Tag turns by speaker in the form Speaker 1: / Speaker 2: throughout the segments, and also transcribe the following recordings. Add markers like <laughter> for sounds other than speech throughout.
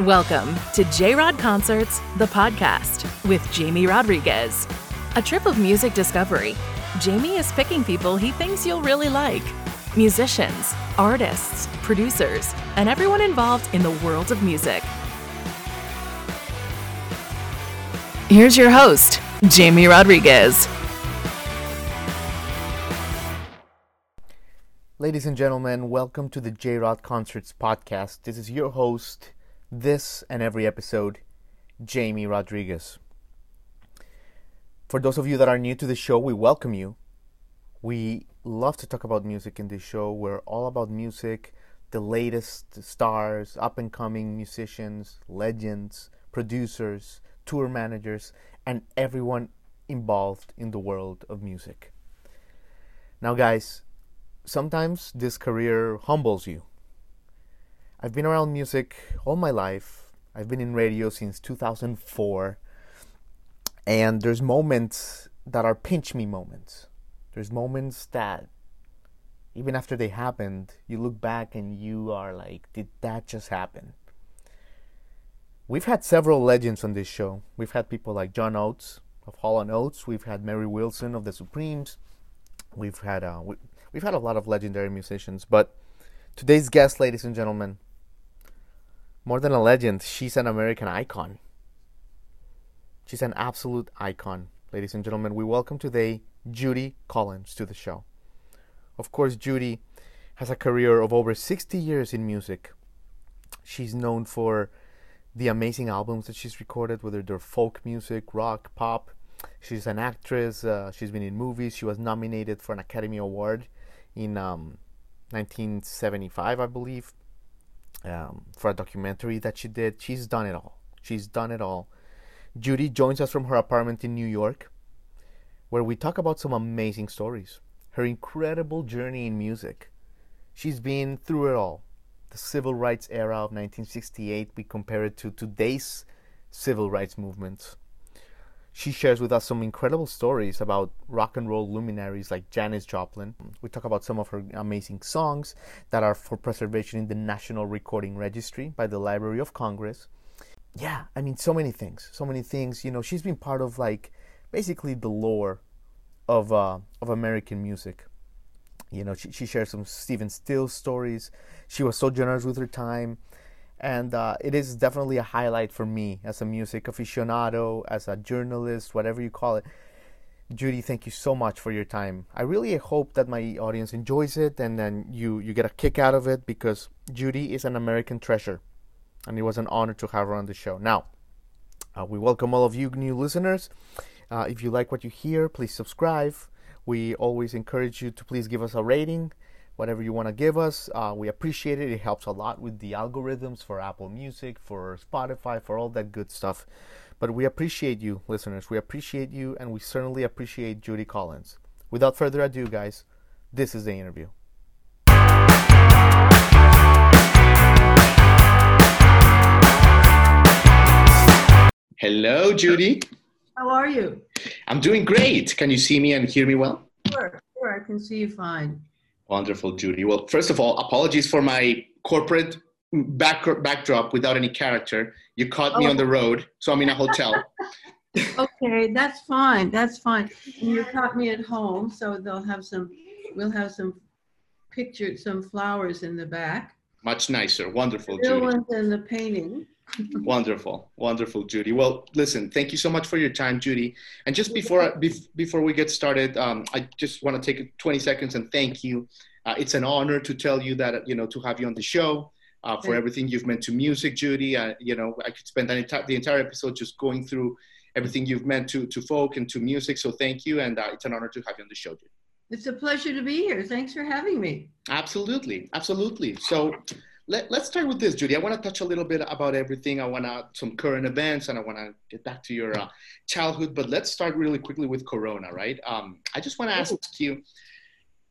Speaker 1: Welcome to J Rod Concerts, the podcast with Jamie Rodriguez. A trip of music discovery. Jamie is picking people he thinks you'll really like musicians, artists, producers, and everyone involved in the world of music. Here's your host, Jamie Rodriguez.
Speaker 2: Ladies and gentlemen, welcome to the J Rod Concerts podcast. This is your host, this and every episode, Jamie Rodriguez. For those of you that are new to the show, we welcome you. We love to talk about music in this show. We're all about music, the latest stars, up and coming musicians, legends, producers, tour managers, and everyone involved in the world of music. Now, guys, sometimes this career humbles you I've been around music all my life. I've been in radio since 2004. And there's moments that are pinch me moments. There's moments that, even after they happened, you look back and you are like, did that just happen? We've had several legends on this show. We've had people like John Oates of Hall and Oates. We've had Mary Wilson of the Supremes. We've had uh, we, we've had a lot of legendary musicians. But today's guest, ladies and gentlemen, more than a legend, she's an American icon. She's an absolute icon. Ladies and gentlemen, we welcome today Judy Collins to the show. Of course, Judy has a career of over 60 years in music. She's known for the amazing albums that she's recorded, whether they're folk music, rock, pop. She's an actress. Uh, she's been in movies. She was nominated for an Academy Award in um, 1975, I believe um, for a documentary that she did. She's done it all. She's done it all. Judy joins us from her apartment in New York, where we talk about some amazing stories. Her incredible journey in music. She's been through it all. The civil rights era of 1968, we compare it to today's civil rights movement. She shares with us some incredible stories about rock and roll luminaries like Janis Joplin. We talk about some of her amazing songs that are for preservation in the National Recording Registry by the Library of Congress. Yeah, I mean, so many things. So many things. You know, she's been part of like basically the lore of uh, of American music. You know, she, she shares some Stephen Stills stories. She was so generous with her time and uh, it is definitely a highlight for me as a music aficionado, as a journalist, whatever you call it. Judy, thank you so much for your time. I really hope that my audience enjoys it and then you, you get a kick out of it because Judy is an American treasure and it was an honor to have her on the show. Now, uh, we welcome all of you new listeners. Uh, if you like what you hear, please subscribe. We always encourage you to please give us a rating whatever you want to give us. Uh, we appreciate it. It helps a lot with the algorithms for Apple Music, for Spotify, for all that good stuff. But we appreciate you, listeners. We appreciate you, and we certainly appreciate Judy Collins. Without further ado, guys, this is the interview. Hello, Judy.
Speaker 3: How are you?
Speaker 2: I'm doing great. Can you see me and hear me well?
Speaker 3: Sure, sure. I can see you fine.
Speaker 2: Wonderful, Judy. Well, first of all, apologies for my corporate back, backdrop without any character. You caught oh. me on the road, so I'm in a hotel. <laughs>
Speaker 3: okay, that's fine. That's fine. And you caught me at home, so they'll have some. We'll have some pictures, some flowers in the back.
Speaker 2: Much nicer. Wonderful,
Speaker 3: the Judy. ones in the painting <laughs>
Speaker 2: wonderful wonderful judy. Well listen thank you so much for your time judy. And just before before we get started um, i just want to take 20 seconds and thank you. Uh, it's an honor to tell you that you know to have you on the show uh, for everything you've meant to music judy. Uh, you know i could spend the entire episode just going through everything you've meant to to folk and to music so thank you and uh, it's an honor to have you on the show judy.
Speaker 3: It's a pleasure to be here. Thanks for having me.
Speaker 2: Absolutely absolutely. So let, us start with this, Judy. I want to touch a little bit about everything. I want to some current events, and I want to get back to your uh, childhood. But let's start really quickly with Corona, right? Um, I just want to ask you,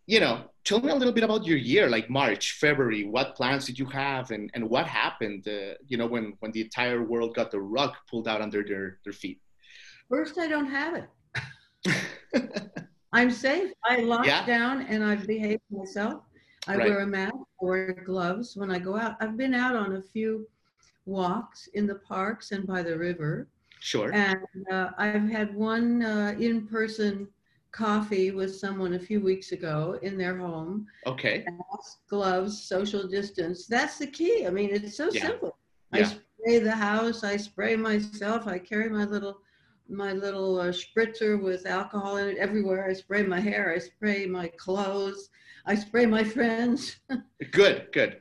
Speaker 2: you know, tell me a little bit about your year, like March, February. What plans did you have, and and what happened? Uh, you know, when when the entire world got the rug pulled out under their their feet.
Speaker 3: First, I don't have it. <laughs> I'm safe. I locked yeah. down and I've behaved myself. I right. wear a mask, wear gloves when I go out. I've been out on a few walks in the parks and by the river.
Speaker 2: Sure.
Speaker 3: And uh, I've had one uh, in person coffee with someone a few weeks ago in their home.
Speaker 2: Okay.
Speaker 3: Masks, gloves, social distance. That's the key. I mean, it's so
Speaker 2: Yeah.
Speaker 3: simple.
Speaker 2: Yeah.
Speaker 3: I spray the house. I spray myself. I carry my little my little uh, spritzer with alcohol in it everywhere. I spray my hair. I spray my clothes. I spray my friends. <laughs>
Speaker 2: Good. Good.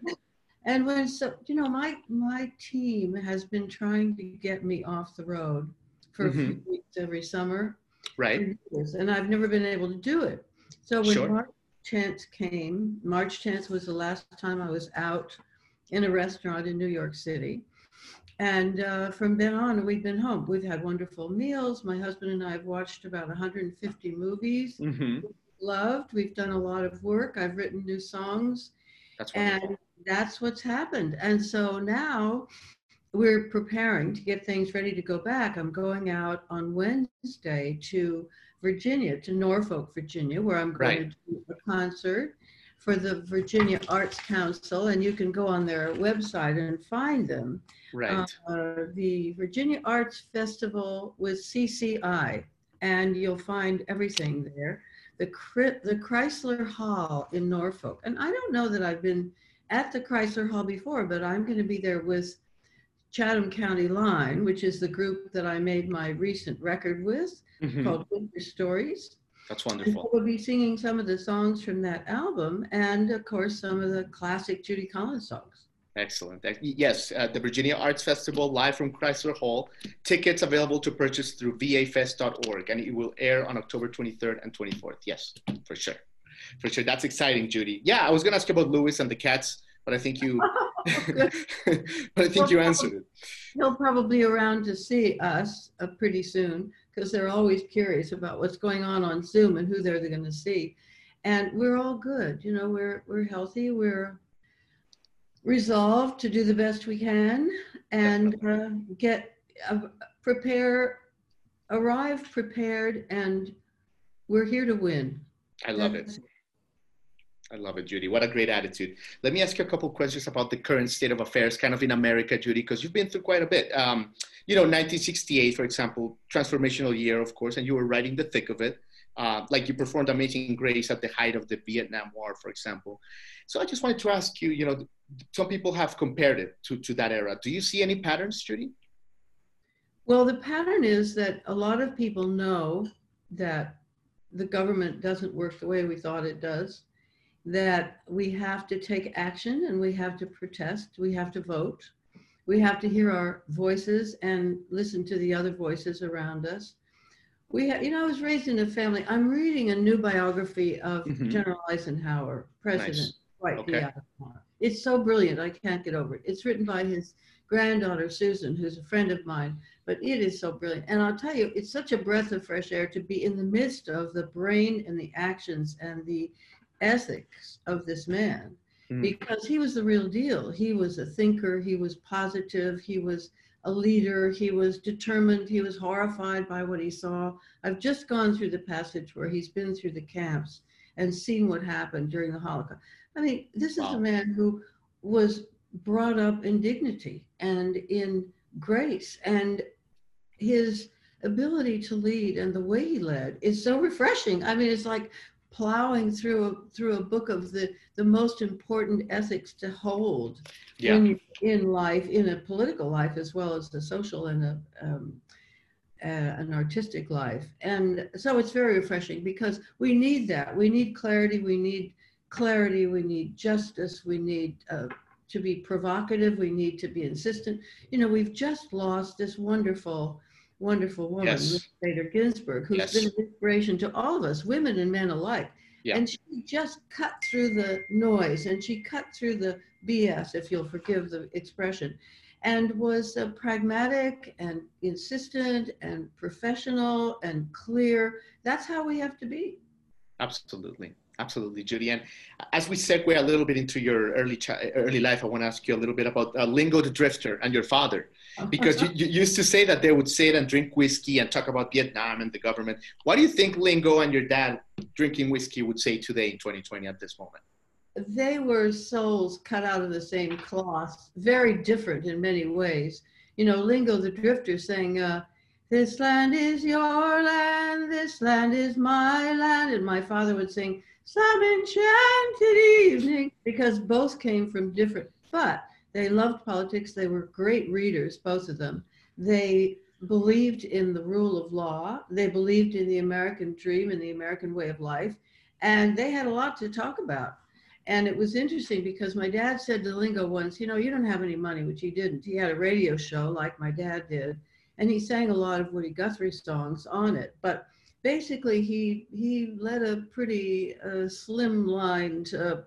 Speaker 3: And when so you know my my team has been trying to get me off the road for a few weeks every summer,
Speaker 2: Right.
Speaker 3: and I've never been able to do it. So when
Speaker 2: Sure.
Speaker 3: March 10th came, March 10th was the last time I was out in a restaurant in New York City. And uh, from then on, we've been home. We've had wonderful meals. My husband and I have watched about 150 movies.
Speaker 2: hmm
Speaker 3: Loved. We've done a lot of work. I've written new songs
Speaker 2: That's wonderful.
Speaker 3: and that's what's happened and so now we're preparing to get things ready to go back i'm going out on wednesday to virginia to norfolk virginia where i'm going
Speaker 2: Right.
Speaker 3: to do a concert for the virginia arts council and you can go on their website and find them
Speaker 2: right.
Speaker 3: uh, the Virginia Arts Festival with CCI, and you'll find everything there. The, the Chrysler Hall in Norfolk. And I don't know that I've been at the Chrysler Hall before, but I'm going to be there with Chatham County Line, which is the group that I made my recent record with
Speaker 2: Mhm.
Speaker 3: called Winter Stories.
Speaker 2: That's wonderful.
Speaker 3: we'll be singing some of the songs from that album, and of course, some of the classic Judy Collins songs.
Speaker 2: Excellent. Yes, uh, the Virginia Arts Festival live from Chrysler Hall. Tickets available to purchase through vafest.org, and it will air on October 23rd and 24th. Yes, for sure. For sure. That's exciting, Judy. Yeah, I was going to ask you about Lewis and the Cats, but I think you, <laughs> <laughs> but I think you answered it.
Speaker 3: He'll probably be around to see us uh, pretty soon because they're always curious about what's going on on Zoom and who they're going to see. And we're all good. You know, we're we're healthy. We're resolved to do the best we can and uh, get uh, prepare, arrive prepared, and we're here to win.
Speaker 2: I love it. I love it, Judy. What a great attitude. Let me ask you a couple questions about the current state of affairs, kind of in America, Judy, because you've been through quite a bit. Um, you know, 1968, for example, transformational year, of course, and you were right in the thick of it. Uh, like you performed Amazing Grace at the height of the Vietnam War, for example. So I just wanted to ask you, you know, some people have compared it to, to that era. Do you see any patterns, Judy?
Speaker 3: Well, the pattern is that a lot of people know that the government doesn't work the way we thought it does, that we have to take action and we have to protest, we have to vote, we have to hear our voices and listen to the other voices around us. We, ha- you know, I was raised in a family. I'm reading a new biography of
Speaker 2: Mhm.
Speaker 3: General Eisenhower, President
Speaker 2: Nice.
Speaker 3: Dwight D.
Speaker 2: Okay.
Speaker 3: Eisenhower. It's so brilliant. I can't get over it. It's written by his granddaughter Susan, who's a friend of mine. But it is so brilliant. And I'll tell you, it's such a breath of fresh air to be in the midst of the brain and the actions and the ethics of this man
Speaker 2: Mm.
Speaker 3: because he was the real deal. He was a thinker, he was positive, he was a leader, he was determined, he was horrified by what he saw. I've just gone through the passage where he's been through the camps and seen what happened during the Holocaust. I mean, this is
Speaker 2: Wow.
Speaker 3: a man who was brought up in dignity and in grace and his ability to lead and the way he led is so refreshing. I mean, it's like plowing through a, through a book of the the most important ethics to hold
Speaker 2: Yeah.
Speaker 3: in in life, in a political life as well as the social and a, um, uh, an artistic life. And so it's very refreshing because we need that. We need clarity. We need clarity. We need justice. We need uh, to be provocative. We need to be insistent. You know, we've just lost this wonderful, wonderful woman,
Speaker 2: Yes.
Speaker 3: Ruth Bader Ginsburg, who's
Speaker 2: Yes.
Speaker 3: been an inspiration to all of us, women and men alike.
Speaker 2: Yeah.
Speaker 3: And she just cut through the noise and she cut through the BS, if you'll forgive the expression, and was uh, pragmatic and insistent and professional and clear. That's how we have to be.
Speaker 2: Absolutely. Absolutely, Judy. And as we segue a little bit into your early early life, I want to ask you a little bit about uh, Lingo the Drifter and your father, because you, you used to say that they would sit and drink whiskey and talk about Vietnam and the government. What do you think Lingo and your dad drinking whiskey would say today in 2020 at this moment?
Speaker 3: they were souls cut out of the same cloth, very different in many ways. You know, Lingo the Drifter saying, uh, This land is your land, this land is my land. And my father would sing, Some enchanted evening, because both came from different, but they loved politics. They were great readers, both of them. They believed in the rule of law. They believed in the American dream and the American way of life. And they had a lot to talk about. And it was interesting because my dad said to Lingo once, you know, you don't have any money, which he didn't. He had a radio show like my dad did, and he sang a lot of Woody Guthrie songs on it. But basically, he he led a pretty uh, slim-lined uh,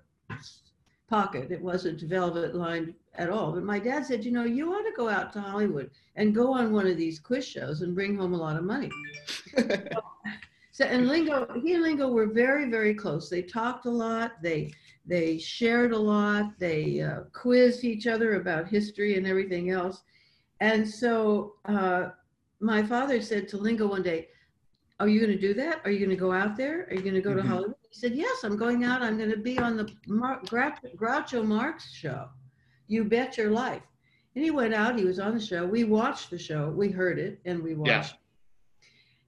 Speaker 3: pocket. It wasn't velvet lined at all. But my dad said, you know, you ought to go out to Hollywood and go on one of these quiz shows and bring home a lot of money. <laughs> so, and Lingo, he and Lingo were very, very close. They talked a lot. They they shared a lot. They uh, quizzed each other about history and everything else. And so uh, my father said to Lingo one day, are you going to do that? Are you going to go out there? Are you going to go mm-hmm. to Hollywood? He said, yes, I'm going out. I'm going to be on the Mar- Groucho Marx show. You bet your life. And he went out, he was on the show. We watched the show, we heard it, and we watched.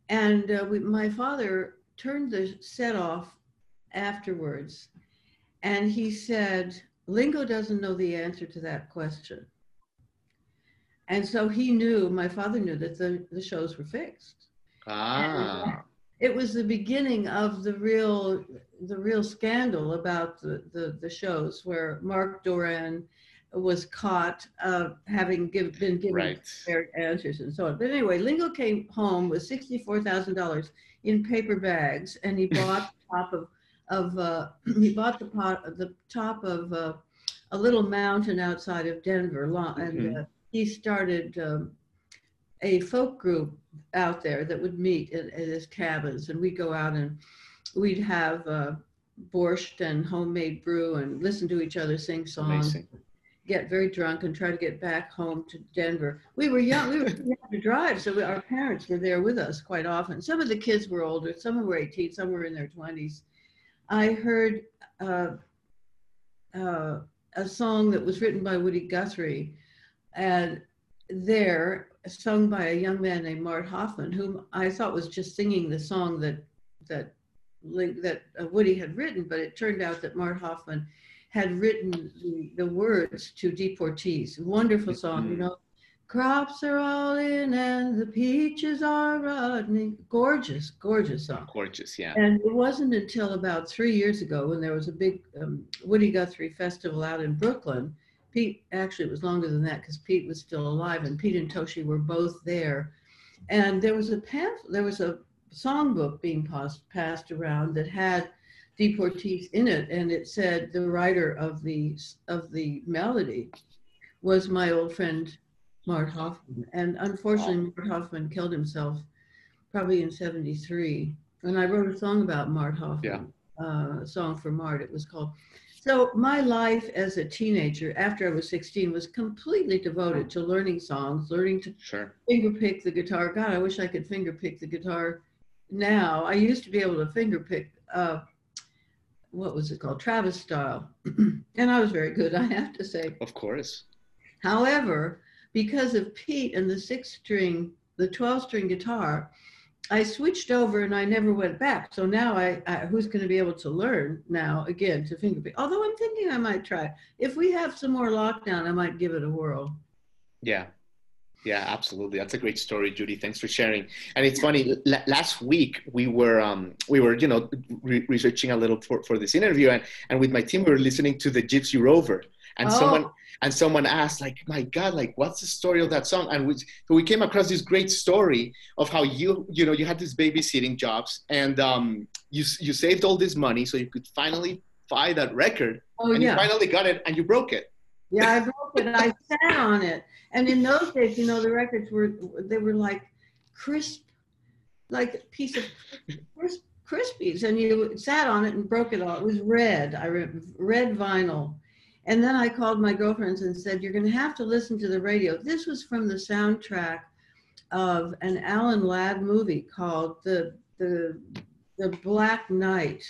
Speaker 3: Yeah. And uh, we, my father turned the set off afterwards and he said, Lingo doesn't know the answer to that question. And so he knew, my father knew that the, the shows were fixed.
Speaker 2: Ah.
Speaker 3: It was the beginning of the real the real scandal about the, the, the shows where Mark Doran was caught uh, having give, been given
Speaker 2: right.
Speaker 3: answers and so on. But anyway, Lingo came home with sixty-four thousand dollars in paper bags, and he <laughs> bought the top of of uh, <clears throat> he bought the pot the top of uh, a little mountain outside of Denver, and mm-hmm. Uh, he started um, a folk group out there that would meet at, at his cabins, and we'd go out and we'd have uh, borscht and homemade brew and listen to each other sing songs. Amazing get very drunk and try to get back home to Denver. We were young, we were young to drive, so we, our parents were there with us quite often. Some of the kids were older, some were 18, some were in their 20s. I heard uh, uh, a song that was written by Woody Guthrie, and there, sung by a young man named Mart Hoffman, whom I thought was just singing the song that that that uh, Woody had written, but it turned out that Mart Hoffman had written the, the words to Deportees. Wonderful song, you know. Crops are all in and the peaches are running. Gorgeous, gorgeous song.
Speaker 2: Gorgeous, yeah.
Speaker 3: And it wasn't until about three years ago when there was a big um, Woody Guthrie festival out in Brooklyn. Pete, actually, it was longer than that because Pete was still alive, and Pete and Toshi were both there. And there was a pamphlet, there was a songbook being passed, passed around that had deportees in it, and it said the writer of the of the melody was my old friend Mart Hoffman, and unfortunately, Mart Hoffman killed himself probably in '73. And I wrote a song about Mart Hoffman, yeah. Uh, song for Mart. It was called. So my life as a teenager, after I was 16, was completely devoted to learning songs, learning to
Speaker 2: sure.
Speaker 3: finger pick the guitar. God, I wish I could finger pick the guitar now. I used to be able to finger pick uh, what was it called? Travis style. <clears throat> and I was very good, I have to say.
Speaker 2: Of course.
Speaker 3: However, because of Pete and the six string, the 12 string guitar, I switched over and I never went back. So now I, I who's going to be able to learn now again to finger? Although I'm thinking I might try. If we have some more lockdown, I might give it a whirl.
Speaker 2: Yeah, yeah, absolutely. That's a great story, Judy. Thanks for sharing. And it's funny. L- last week we were um, we were you know re- researching a little for, for this interview, and, and with my team we were listening to the Gypsy Rover, and oh. someone and someone asked like, my God, like what's the story of that song? And we we came across this great story of how you you know you had these babysitting jobs, and um, you you saved all this money so you could finally buy that record,
Speaker 3: oh,
Speaker 2: and
Speaker 3: yeah.
Speaker 2: you finally got it, and you broke it.
Speaker 3: Yeah, I broke it. I sat on it. And in those days, you know, the records were they were like crisp, like a piece of crisp, crispies, and you sat on it and broke it all. It was red. I read red vinyl. And then I called my girlfriends and said, "You're going to have to listen to the radio." This was from the soundtrack of an Alan Ladd movie called the the the Black Knight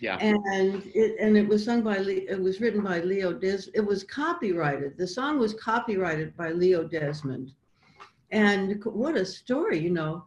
Speaker 2: Yeah.
Speaker 3: And it and it was sung by Le- it was written by Leo Des. It was copyrighted. The song was copyrighted by Leo Desmond. And what a story, you know.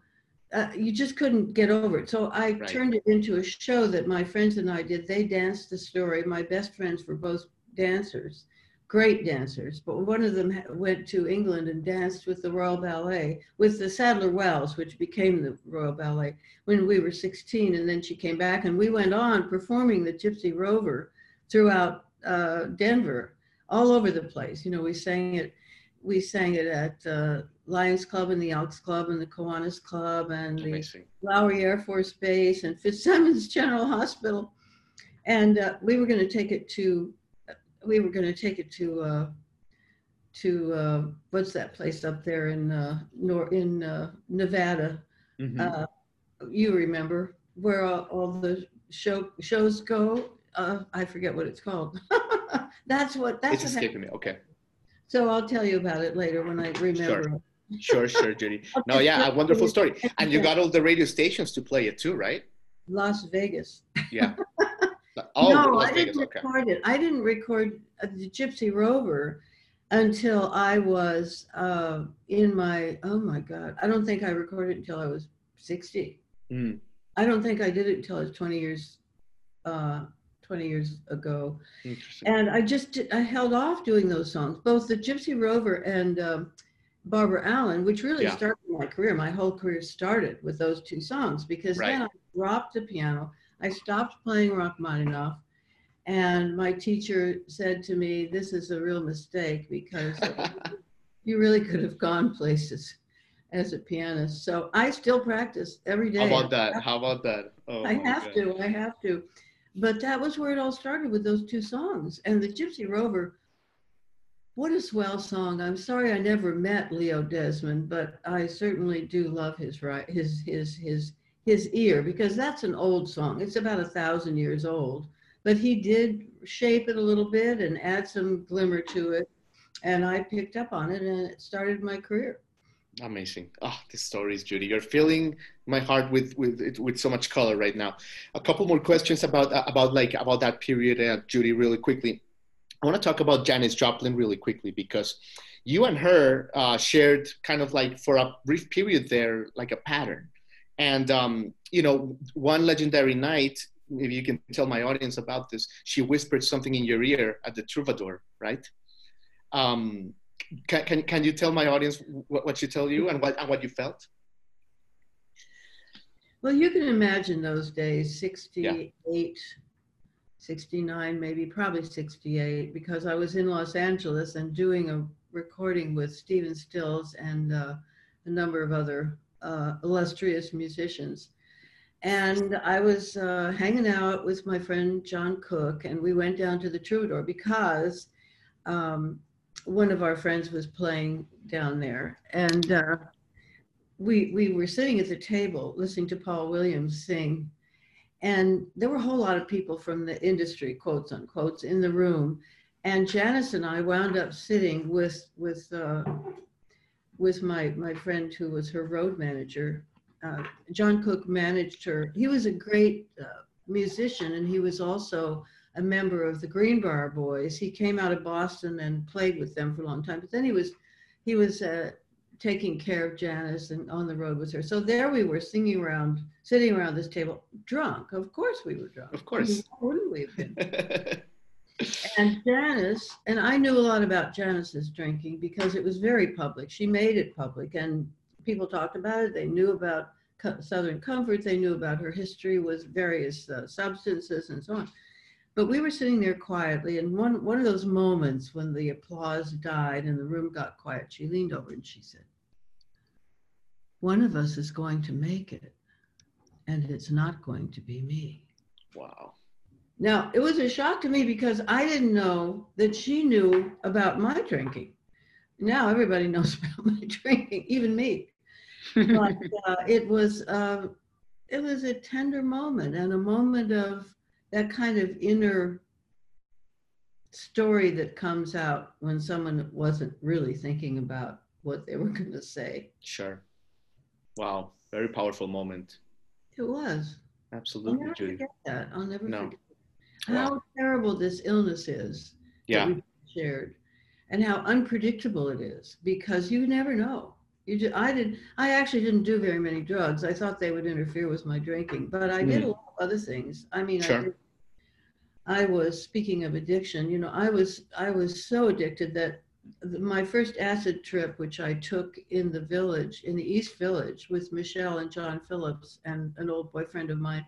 Speaker 3: Uh, you just couldn't get over it. So I
Speaker 2: Right.
Speaker 3: turned it into a show that my friends and I did. They danced the story. My best friends were both dancers, great dancers. But one of them went to England and danced with the Royal Ballet, with the Sadler Wells, which became the Royal Ballet when we were 16. And then she came back, and we went on performing the Gypsy Rover throughout uh, Denver, all over the place. You know, we sang it. We sang it at uh, Lions Club and the Elks Club and the Kiwanis Club and the
Speaker 2: Amazing.
Speaker 3: Lowry Air Force Base and Fitzsimons General Hospital, and uh, we were going to take it to, we were going to take it to, uh, to uh, what's that place up there in uh, nor in uh, Nevada?
Speaker 2: Mhm.
Speaker 3: Uh, you remember where all, all the show shows go? Uh, I forget what it's called. <laughs> that's what that's
Speaker 2: it's
Speaker 3: what
Speaker 2: escaping me. Okay.
Speaker 3: so I'll tell you about it later when I remember.
Speaker 2: Sure, sure, Judy. <laughs> No, yeah, a wonderful story. And you <laughs> got all the radio stations to play it too, right?
Speaker 3: Las Vegas.
Speaker 2: Yeah. Oh,
Speaker 3: no, I didn't
Speaker 2: Okay.
Speaker 3: record it. I didn't record uh, the Gypsy Rover until I was uh, in my. Oh my God! I don't think I recorded it until I was sixty.
Speaker 2: Mm.
Speaker 3: I don't think I did it until I was twenty years, uh, twenty years ago.
Speaker 2: Interesting.
Speaker 3: And I just I held off doing those songs, both the Gypsy Rover and um, Barbara Allen, which really
Speaker 2: Yeah.
Speaker 3: started my career. My whole career started with those two songs because then I dropped the piano. I stopped playing Rachmaninoff, and my teacher said to me, "This is a real mistake because <laughs> you really could have gone places as a pianist." So I still practice every day.
Speaker 2: How about that? How about that? Oh,
Speaker 3: I have
Speaker 2: God.
Speaker 3: to. I have to. But that was where it all started with those two songs. And the Gypsy Rover, what a swell song. I'm sorry I never met Leo Desmond, but I certainly do love his right his his his his ear because that's an old song. It's about a thousand years old. But he did shape it a little bit and add some glimmer to it. And I picked up on it and it started my career.
Speaker 2: Amazing. Oh, these stories, Judy. You're filling my heart with with with so much color right now. A couple more questions about about like about that period, uh, Judy, really quickly. I want to talk about Janis Joplin really quickly because you and her uh, shared kind of like for a brief period there, like a pattern. And um, you know, one legendary night, maybe you can tell my audience about this. She whispered something in your ear at the Troubadour, right? Um, can, can, can you tell my audience what, what she told you and what, and what you felt?
Speaker 3: Well, you can imagine those days 68, 69, maybe, probably 68, because I was in Los Angeles and doing a recording with Stephen Stills and uh, a number of other uh, illustrious musicians. And I was uh, hanging out with my friend John Cooke, and we went down to the Troubadour because um, one of our friends was playing down there. And uh, we we were sitting at the table listening to Paul Williams sing, and there were a whole lot of people from the industry, quotes unquotes, in the room, and Janis and I wound up sitting with with uh, with my my friend who was her road manager. Uh, John Cooke managed her. He was a great uh, musician, and he was also a member of the Greenbrier Boys. He came out of Boston and played with them for a long time, but then he was he was uh, taking care of Janis and on the road with her. So there we were singing around, sitting around this table, drunk. Of course we were drunk.
Speaker 2: Of course.
Speaker 3: Why wouldn't we have been? <laughs> and Janis, and I knew a lot about Janis's drinking because it was very public. She made it public and people talked about it. They knew about Southern Comfort. They knew about her history with various uh, substances and so on. But we were sitting there quietly, and one, one of those moments when the applause died and the room got quiet, she leaned over and she said, One of us is going to make it, and it's not going to be me.
Speaker 2: wow.
Speaker 3: Now, it was a shock to me because I didn't know that she knew about my drinking. Now everybody <laughs> knows about my drinking, even me. But <laughs> uh, it was uh, it was a tender moment and a moment of that kind of inner story that comes out when someone wasn't really thinking about what they were going to say.
Speaker 2: Sure. Wow. Very powerful moment.
Speaker 3: It was.
Speaker 2: Absolutely, I'll
Speaker 3: never
Speaker 2: Judy.
Speaker 3: forget that. I'll never
Speaker 2: No.
Speaker 3: forget how terrible this illness is
Speaker 2: Yeah.
Speaker 3: that we shared and how unpredictable it is because you never know you ju- i did i actually didn't do very many drugs i thought they would interfere with my drinking but i did hmm. a lot of other things i mean.
Speaker 2: Sure.
Speaker 3: I, did, I was speaking of addiction you know i was i was so addicted that my first acid trip which i took in the village in the east village with michelle and john phillips and an old boyfriend of mine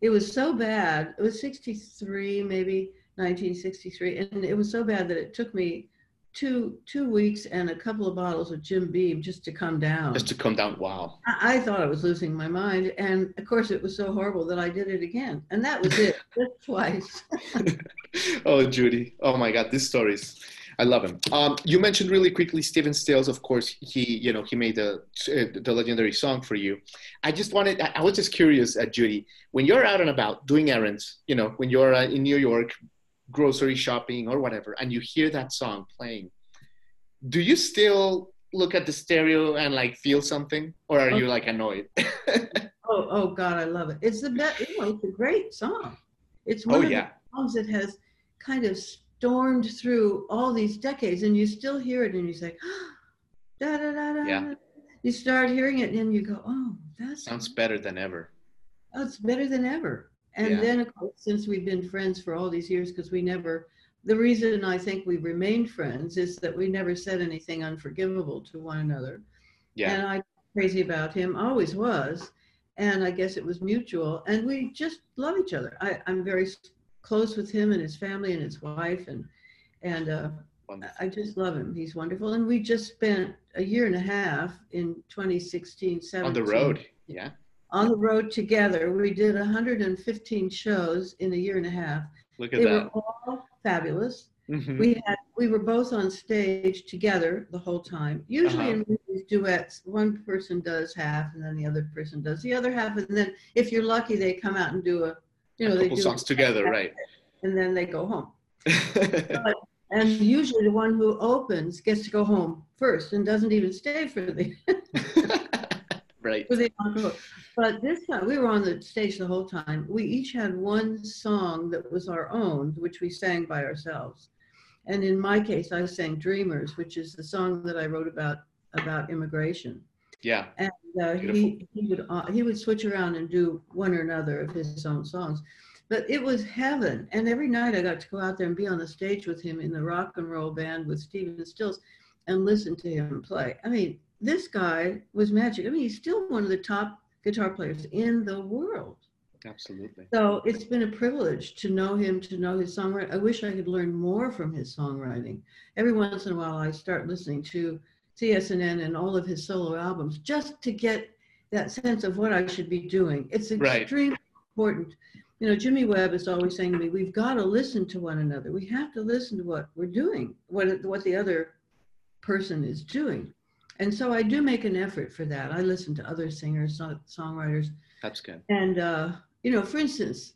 Speaker 3: it was so bad it was 63 maybe 1963 and it was so bad that it took me two two weeks and a couple of bottles of jim beam just to come down
Speaker 2: Just to come down. Wow.
Speaker 3: I, I thought i was losing my mind and of course it was so horrible that i did it again and that was it just twice <laughs>
Speaker 2: oh, Judy. Oh my God, these stories. I love him. Um, you mentioned really quickly Stephen Stills. Of course, he you know he made the uh, the legendary song for you. I just wanted. I was just curious, uh, Judy, when you're out and about doing errands, you know, when you're uh, in New York, grocery shopping or whatever, and you hear that song playing, do you still look at the stereo and like feel something, or are you like annoyed? <laughs>
Speaker 3: oh oh god i love it it's the best you know it's a great song it's one
Speaker 2: oh
Speaker 3: of
Speaker 2: yeah,
Speaker 3: the songs that has kind of stormed through all these decades and you still hear it and you say <gasps> da da da da
Speaker 2: Yeah.
Speaker 3: you start hearing it and you go oh that
Speaker 2: sounds better than ever.
Speaker 3: Oh, it's better than ever. And
Speaker 2: Yeah.
Speaker 3: then, of course, since we've been friends for all these years, because we never, the reason I think we remained friends is that we never said anything unforgivable to one another.
Speaker 2: Yeah,
Speaker 3: And I crazy about him, always was. And I guess it was mutual. And we just love each other. I, I'm very close with him and his family and his wife. And, and uh. I just love him. He's wonderful. And we just spent a year and a half in 2016, 17
Speaker 2: on the road. Yeah,
Speaker 3: on the road together. We did 115 shows in a year and a half.
Speaker 2: look at
Speaker 3: They
Speaker 2: that.
Speaker 3: were all fabulous.
Speaker 2: Mhm.
Speaker 3: We had we were both on stage together the whole time. Usually
Speaker 2: Uh-huh.
Speaker 3: in movies, duets, one person does half and then the other person does the other half, and then if you're lucky, they come out and do a you know
Speaker 2: a
Speaker 3: they
Speaker 2: couple
Speaker 3: do
Speaker 2: songs together, right?
Speaker 3: and then they go home. <laughs> And usually the one who opens gets to go home first and doesn't even stay for the <laughs>
Speaker 2: right. <laughs>
Speaker 3: for the encore. But this time, we were on the stage the whole time. We each had one song that was our own, which we sang by ourselves. And in my case, I sang "Dreamers," which is the song that I wrote about about immigration.
Speaker 2: Yeah.
Speaker 3: And uh, he he would uh, he would switch around and do one or another of his own songs. But it was heaven. And every night I got to go out there and be on the stage with him in the rock and roll band with Stephen Stills and listen to him play. I mean, this guy was magic. I mean, he's still one of the top guitar players in the world.
Speaker 2: Absolutely.
Speaker 3: So it's been a privilege to know him, to know his songwriting. I wish I could learn more from his songwriting. Every once in a while, I start listening to CSNN and all of his solo albums just to get that sense of what I should be doing. It's
Speaker 2: Right.
Speaker 3: extremely important. You know, Jimmy Webb is always saying to me, "We've got to listen to one another. We have to listen to what we're doing, what what the other person is doing." And so I do make an effort for that. I listen to other singers, song- songwriters,
Speaker 2: That's good.
Speaker 3: and, uh, you know, for instance,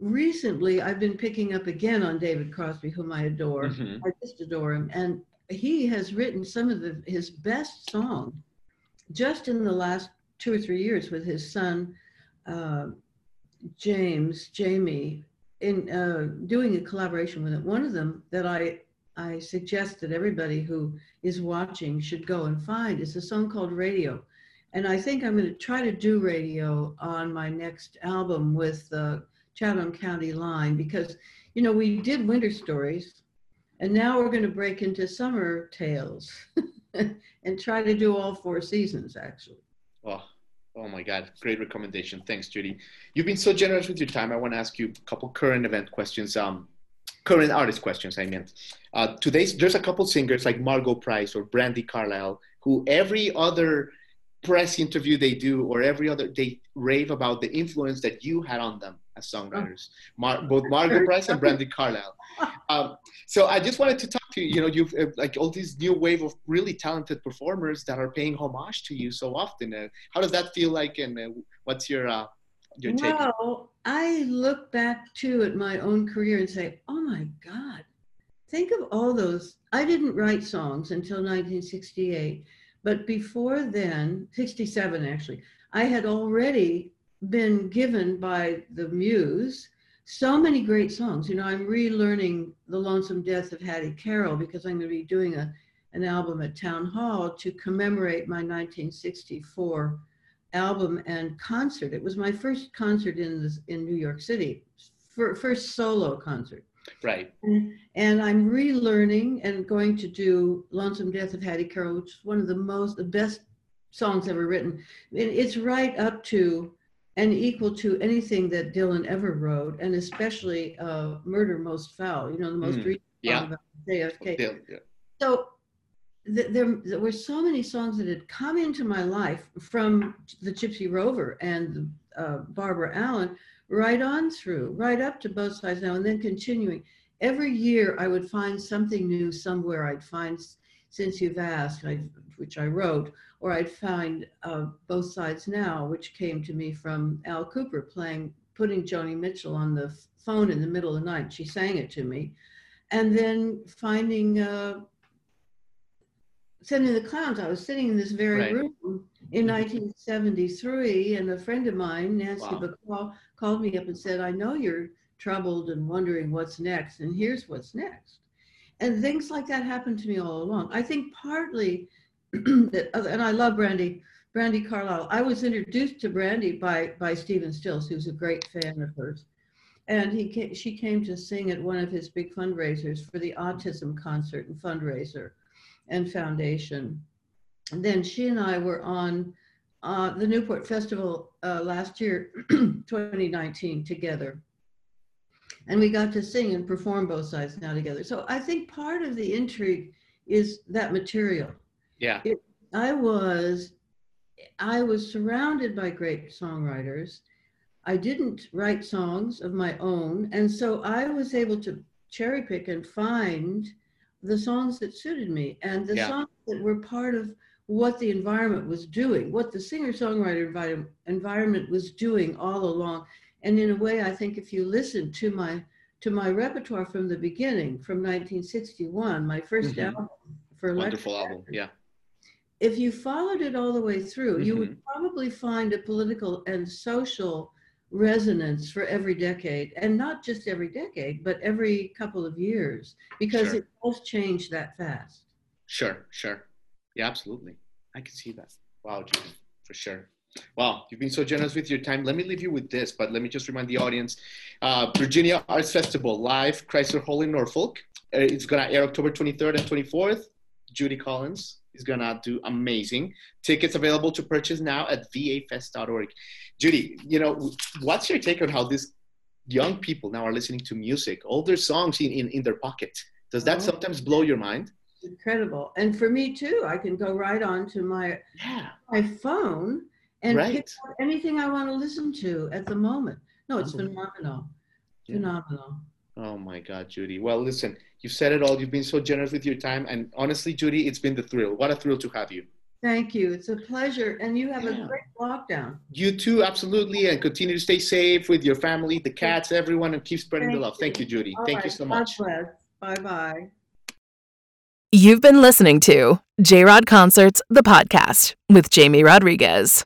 Speaker 3: recently I've been picking up again on David Crosby, whom I adore.
Speaker 2: Mhm.
Speaker 3: I just adore him. And he has written some of the, his best songs just in the last two or three years with his son, uh, James, Jamie, in uh, doing a collaboration with him. One of them that I, I suggest that everybody who is watching should go and find is a song called Radio. And I think I'm going to try to do radio on my next album with the Chatham County line because, you know, we did winter stories and now we're going to break into summer tales <laughs> and try to do all four seasons actually.
Speaker 2: Oh, oh my God. Great recommendation. Thanks, Judy. You've been so generous with your time. I want to ask you a couple current event questions. Um, current artist questions, I meant. Uh, today's there's a couple singers like Margo Price or Brandi Carlile who every other press interview they do or every other they rave about the influence that you had on them as songwriters. <laughs> Mar- both Margo Price and Brandi Carlile. Um, so I just wanted to talk to you. You know, you've uh, like all these new wave of really talented performers that are paying homage to you so often. Uh, how does that feel like, and uh, what's your uh, your take?
Speaker 3: Well, I look back too at my own career and say, oh my God, think of all those. I didn't write songs until 1968, but before then, 67 actually, I had already been given by the muse so many great songs. You know, I'm relearning The Lonesome Death of Hattie Carroll because I'm going to be doing a, an album at Town Hall to commemorate my 1964 album and concert. It was my first concert in this, in New York City, for, first solo concert.
Speaker 2: Right.
Speaker 3: And, and I'm relearning and going to do Lonesome Death of Hattie Carroll, which is one of the most, the best songs ever written. And it's right up to and equal to anything that Dylan ever wrote, and especially uh, "Murder Most Foul." You know, the most
Speaker 2: Mm,
Speaker 3: recent
Speaker 2: yeah.
Speaker 3: about JFK.
Speaker 2: Yeah, yeah.
Speaker 3: So th- there, there were so many songs that had come into my life from the Gypsy Rover and uh, Barbara Allen, right on through, right up to both sides now, and then continuing. Every year, I would find something new somewhere. I'd find "Since You've Asked," I, which I wrote, or I'd find uh, "Both Sides Now," which came to me from Al Kooper playing, putting Joni Mitchell on the phone in the middle of the night. She sang it to me, and then finding. Uh, Send in the Clowns. I was sitting in this very
Speaker 2: Right.
Speaker 3: room in 1973, and a friend of mine, Nancy
Speaker 2: Wow.
Speaker 3: Bacal, called me up and said, I know you're troubled and wondering what's next, and here's what's next. And things like that happened to me all along. I think partly that, and I love Brandi, Brandi Carlile. I was introduced to Brandi by, by Stephen Stills, who's a great fan of hers. And he came, she came to sing at one of his big fundraisers for the autism concert and fundraiser and foundation. And then she and I were on uh, the Newport Festival uh, last year, <clears throat> 2019, together. And we got to sing and perform both sides now together. So I think part of the intrigue is that material.
Speaker 2: Yeah.
Speaker 3: I was I was surrounded by great songwriters. I didn't write songs of my own, and so I was able to cherry pick and find the songs that suited me and the
Speaker 2: Yeah.
Speaker 3: songs that were part of what the environment was doing, what the singer-songwriter environment was doing all along. And in a way, I think if you listen to my to my repertoire from the beginning, from 1961, my 1st
Speaker 2: Mhm.
Speaker 3: album for
Speaker 2: Wonderful album. Yeah.
Speaker 3: If you followed it all the way through, you
Speaker 2: Mm-hmm.
Speaker 3: would probably find a political and social resonance for every decade, and not just every decade, but every couple of years, because
Speaker 2: Sure.
Speaker 3: it does change that fast.
Speaker 2: Sure, sure. Yeah, absolutely. I can see that. Wow, for sure. Wow, you've been so generous with your time. Let me leave you with this, but let me just remind the audience uh, Virginia Arts Festival live, Chrysler Hall in Norfolk. Uh, it's going to air October 23rd and 24th. Judy Collins is to do amazing. Tickets available to purchase now at vafest.org. Judy, you know, what's your take on how these young people now are listening to music, all their songs in, in, in their pocket? Does that
Speaker 3: Oh.
Speaker 2: sometimes blow your mind?
Speaker 3: Incredible. And for me too, I can go right on to my
Speaker 2: Yeah.
Speaker 3: my phone and pick
Speaker 2: Right.
Speaker 3: out anything I want to listen to at the moment. No, it's phenomenal.
Speaker 2: Yeah.
Speaker 3: Phenomenal.
Speaker 2: Oh my God, Judy. Well, listen, you've said it all. You've been so generous with your time. And honestly, Judy, it's been the thrill. What a thrill to have you.
Speaker 3: Thank you. It's a pleasure. And you have
Speaker 2: Yeah.
Speaker 3: a great lockdown.
Speaker 2: You too, absolutely. And continue to stay safe with your family, the cats, everyone, and keep spreading the
Speaker 3: Thank
Speaker 2: love. Thank you,
Speaker 3: you.
Speaker 2: Judy.
Speaker 3: All
Speaker 2: Thank you
Speaker 3: right.
Speaker 2: so
Speaker 3: God
Speaker 2: much.
Speaker 3: bless. Bye bye.
Speaker 1: You've been listening to J Rod Concerts, the podcast with Jamie Rodriguez.